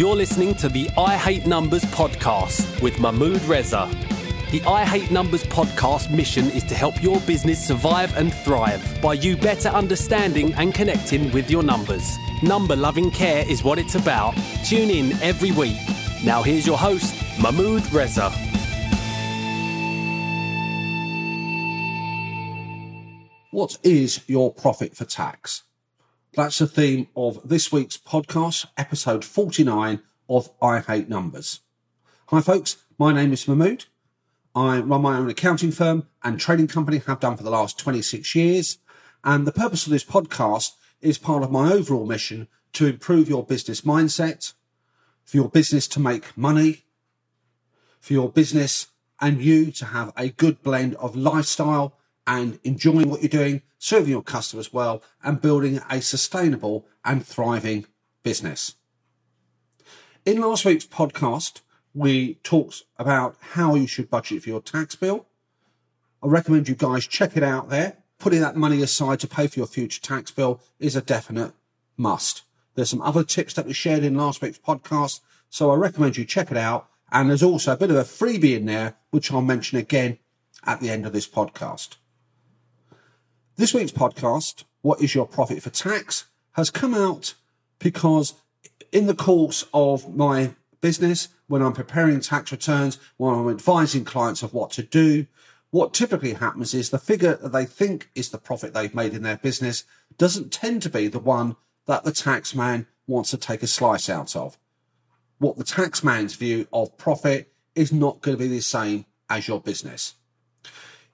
You're listening to the I Hate Numbers podcast with Mahmood Reza. The I Hate Numbers podcast mission is to help your business survive and thrive by you better understanding and connecting with your numbers. Number loving care is what it's about. Tune in every week. Now, here's your host, Mahmood Reza. What is your profit for tax? That's the theme of this week's podcast, episode 49 of I Hate Numbers. Hi, folks. My name is Mahmood. I run my own accounting firm and trading company, have done for the last 26 years. And the purpose of this podcast is part of my overall mission to improve your business mindset, for your business to make money, for your business and you to have a good blend of lifestyle and enjoying what you're doing, serving your customers well, and building a sustainable and thriving business. In last week's podcast, we talked about how you should budget for your tax bill. I recommend you guys check it out there. Putting that money aside to pay for your future tax bill is a definite must. There's some other tips that we shared in last week's podcast, so I recommend you check it out. And there's also a bit of a freebie in there, which I'll mention again at the end of this podcast. This week's podcast, What is Your Profit for Tax, has come out because in the course of my business, when I'm preparing tax returns, when I'm advising clients of what to do, what typically happens is the figure that they think is the profit they've made in their business doesn't tend to be the one that the tax man wants to take a slice out of. What the tax man's view of profit is not going to be the same as your business.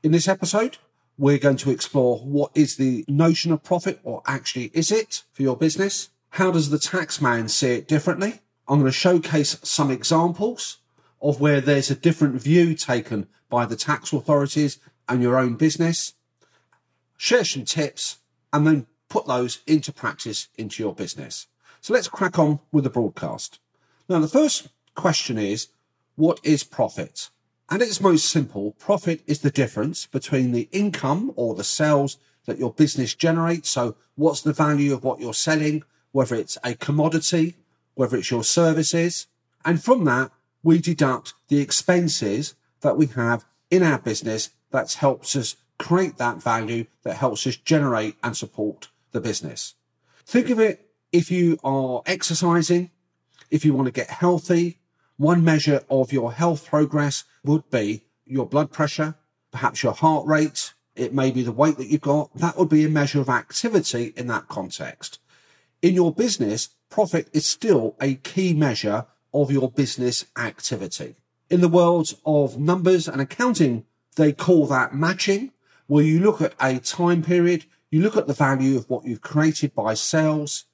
In this episode, we're going to explore what is the notion of profit or actually is it for your business? How does the tax man see it differently? I'm going to showcase some examples of where there's a different view taken by the tax authorities and your own business, share some tips, and then put those into practice into your business. So let's crack on with the broadcast. Now, the first question is what is profit? At its most simple, profit is the difference between the income or the sales that your business generates. So, what's the value of what you're selling, whether it's a commodity, whether it's your services. And from that, we deduct the expenses that we have in our business that helps us create that value that helps us generate and support the business. Think of it if you are exercising, if you want to get healthy, one measure of your health progress would be your blood pressure, perhaps your heart rate. It may be the weight that you've got. That would be a measure of activity in that context. In your business, profit is still a key measure of your business activity. In the world of numbers and accounting, they call that matching, where you look at a time period, you look at the value of what you've created by sales,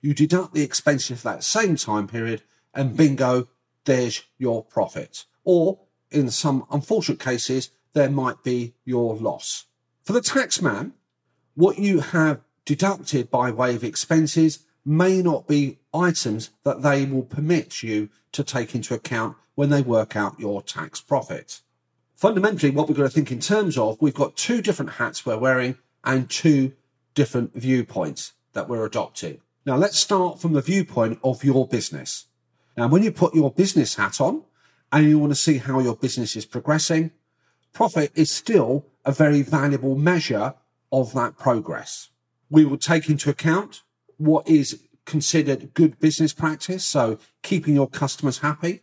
you deduct the expenses for that same time period, and bingo, there's your profit. Or in some unfortunate cases, there might be your loss. For the taxman, what you have deducted by way of expenses may not be items that they will permit you to take into account when they work out your tax profit. Fundamentally, what we've got to think in terms of, we've got two different hats we're wearing and two different viewpoints that we're adopting. Now, let's start from the viewpoint of your business. Now, when you put your business hat on and you want to see how your business is progressing, profit is still a very valuable measure of that progress. We will take into account what is considered good business practice. So keeping your customers happy,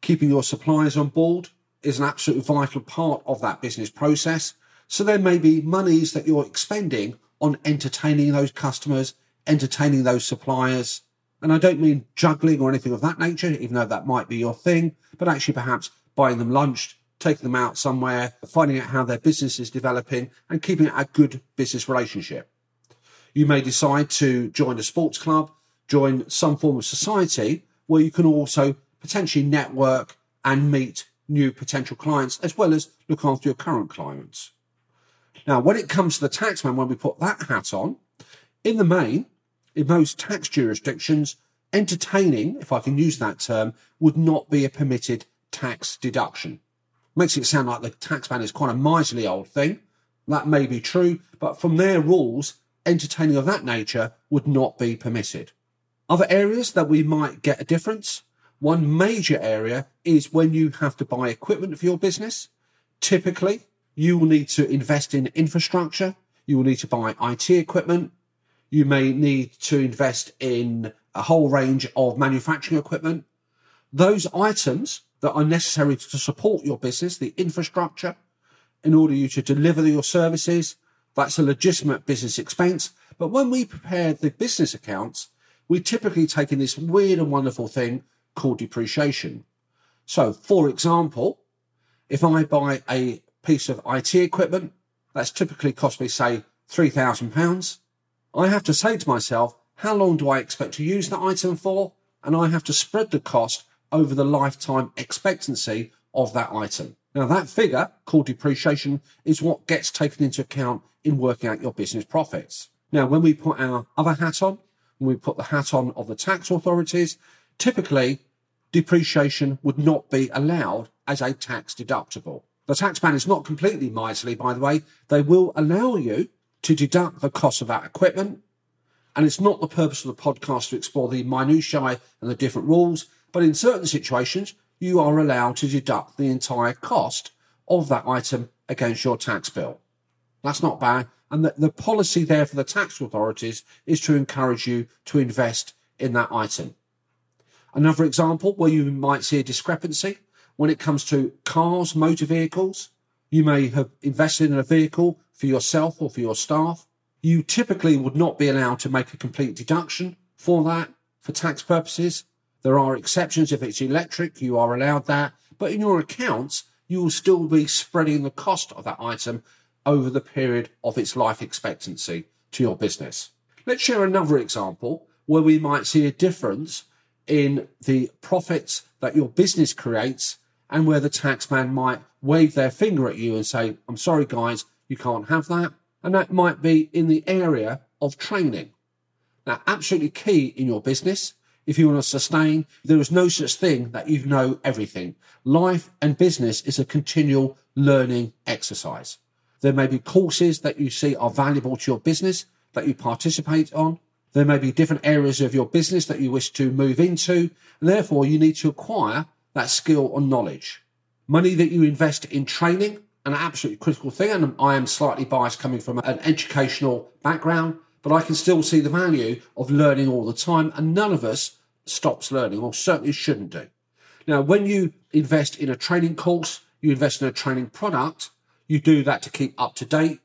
keeping your suppliers on board is an absolutely vital part of that business process. So there may be monies that you're expending on entertaining those customers, entertaining those suppliers, and I don't mean juggling or anything of that nature, even though that might be your thing, but actually perhaps buying them lunch, taking them out somewhere, finding out how their business is developing and keeping a good business relationship. You may decide to join a sports club, join some form of society where you can also potentially network and meet new potential clients as well as look after your current clients. Now, when it comes to the taxman, when we put that hat on, in the main, in most tax jurisdictions, entertaining, if I can use that term, would not be a permitted tax deduction. Makes it sound like the taxman is quite a miserly old thing. That may be true, but from their rules, entertaining of that nature would not be permitted. Other areas that we might get a difference. One major area is when you have to buy equipment for your business. Typically, you will need to invest in infrastructure. You will need to buy IT equipment. You may need to invest in a whole range of manufacturing equipment. Those items that are necessary to support your business, the infrastructure, in order you to deliver your services, that's a legitimate business expense. But when we prepare the business accounts, we typically take in this weird and wonderful thing called depreciation. So, for example, if I buy a piece of IT equipment that's typically cost me, say, £3,000, I have to say to myself, how long do I expect to use that item for? And I have to spread the cost over the lifetime expectancy of that item. Now, that figure called depreciation is what gets taken into account in working out your business profits. Now, when we put our other hat on, when we put the hat on of the tax authorities, typically depreciation would not be allowed as a tax deductible. The tax man is not completely miserly, by the way. They will allow you to deduct the cost of that equipment. And it's not the purpose of the podcast to explore the minutiae and the different rules, but in certain situations, you are allowed to deduct the entire cost of that item against your tax bill. That's not bad. And the, the policy there for the tax authorities is to encourage you to invest in that item. Another example where you might see a discrepancy when it comes to cars, motor vehicles. You may have invested in a vehicle for yourself or for your staff. You typically would not be allowed to make a complete deduction for that for tax purposes. There are exceptions if it's electric, you are allowed that. But in your accounts, you will still be spreading the cost of that item over the period of its life expectancy to your business. Let's share another example where we might see a difference in the profits that your business creates and where the taxman might wave their finger at you and say, I'm sorry, guys, you can't have that. And that might be in the area of training. Now, absolutely key in your business. If you want to sustain, there is no such thing that you know everything. Life and business is a continual learning exercise. There may be courses that you see are valuable to your business that you participate on. There may be different areas of your business that you wish to move into. And therefore, you need to acquire that skill or knowledge. Money that you invest in training, an absolutely critical thing. And I am slightly biased coming from an educational background, but I can still see the value of learning all the time. And none of us stops learning, or certainly shouldn't do. Now, when you invest in a training course, you invest in a training product, you do that to keep up to date.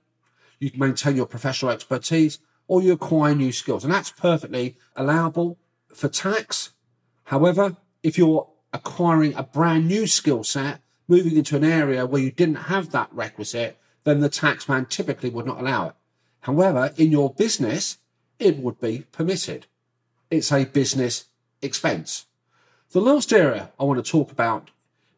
You maintain your professional expertise or you acquire new skills. And that's perfectly allowable for tax. However, if you're acquiring a brand new skill set, moving into an area where you didn't have that requisite, then the taxman typically would not allow it. However, in your business, it would be permitted. It's a business expense. The last area I want to talk about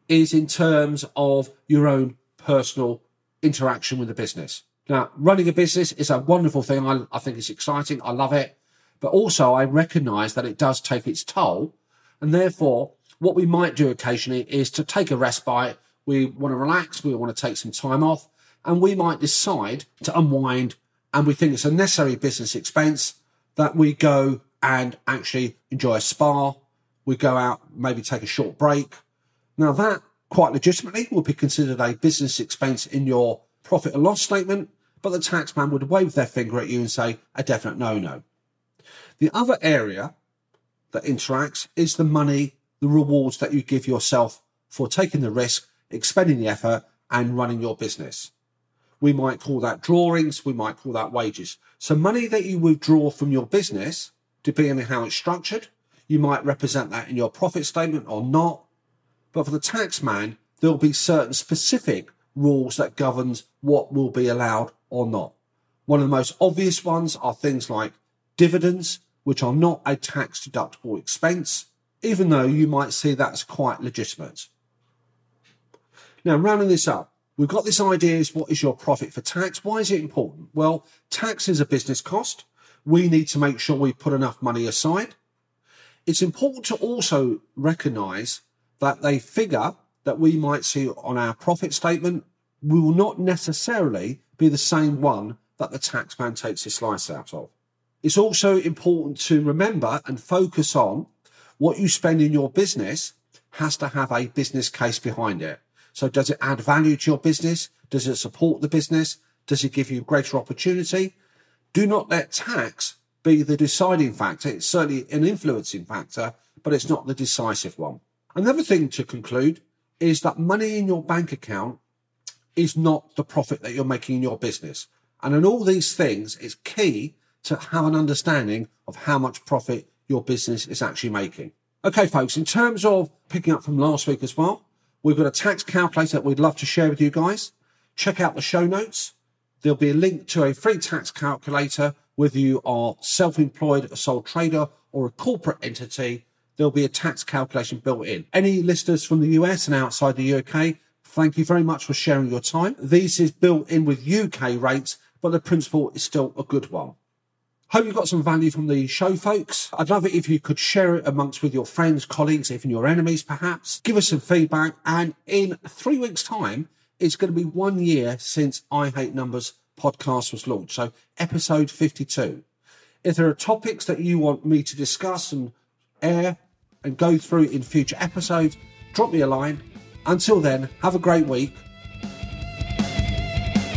is in terms of your own personal interaction with the business. Now, running a business is a wonderful thing. I, I think it's exciting. I love it. But also, I recognize that it does take its toll. And therefore, what we might do occasionally is to take a respite. We want to relax. We want to take some time off. And we might decide to unwind. And we think it's a necessary business expense that we go and actually enjoy a spa. We go out, maybe take a short break. Now, that quite legitimately would be considered a business expense in your profit and loss statement, but the taxman would wave their finger at you and say a definite no no. The other area that interacts is the money the rewards that you give yourself for taking the risk, expending the effort, and running your business. We might call that drawings, we might call that wages. So, money that you withdraw from your business, depending on how it's structured, you might represent that in your profit statement or not. But for the tax man, there'll be certain specific rules that governs what will be allowed or not. One of the most obvious ones are things like dividends, which are not a tax deductible expense, even though you might see that's quite legitimate. Now, rounding this up, we've got this idea is what is your profit for tax? Why is it important? Well, tax is a business cost. We need to make sure we put enough money aside. It's important to also recognize that they figure that we might see on our profit statement will not necessarily be the same one that the taxman takes his slice out of. It's also important to remember and focus on what you spend in your business has to have a business case behind it. So does it add value to your business? Does it support the business? Does it give you greater opportunity? Do not let tax be the deciding factor. It's certainly an influencing factor, but it's not the decisive one. Another thing to conclude is that money in your bank account is not the profit that you're making in your business. And in all these things, it's key to have an understanding of how much profit your business is actually making. Okay, folks, in terms of picking up from last week as well, we've got a tax calculator that we'd love to share with you guys. Check out the show notes. There'll be a link to a free tax calculator, whether you are self-employed, a sole trader, or a corporate entity. There'll be a tax calculation built in. Any listeners from the US and outside the UK, thank you very much for sharing your time. This is built in with UK rates, but the principle is still a good one. Hope you got some value from the show, folks. I'd love it if you could share it amongst with your friends, colleagues, even your enemies, perhaps. Give us some feedback. And in three weeks' time, it's going to be one year since I Hate Numbers podcast was launched. So episode 52. If there are topics that you want me to discuss and air and go through in future episodes, drop me a line. Until then, have a great week.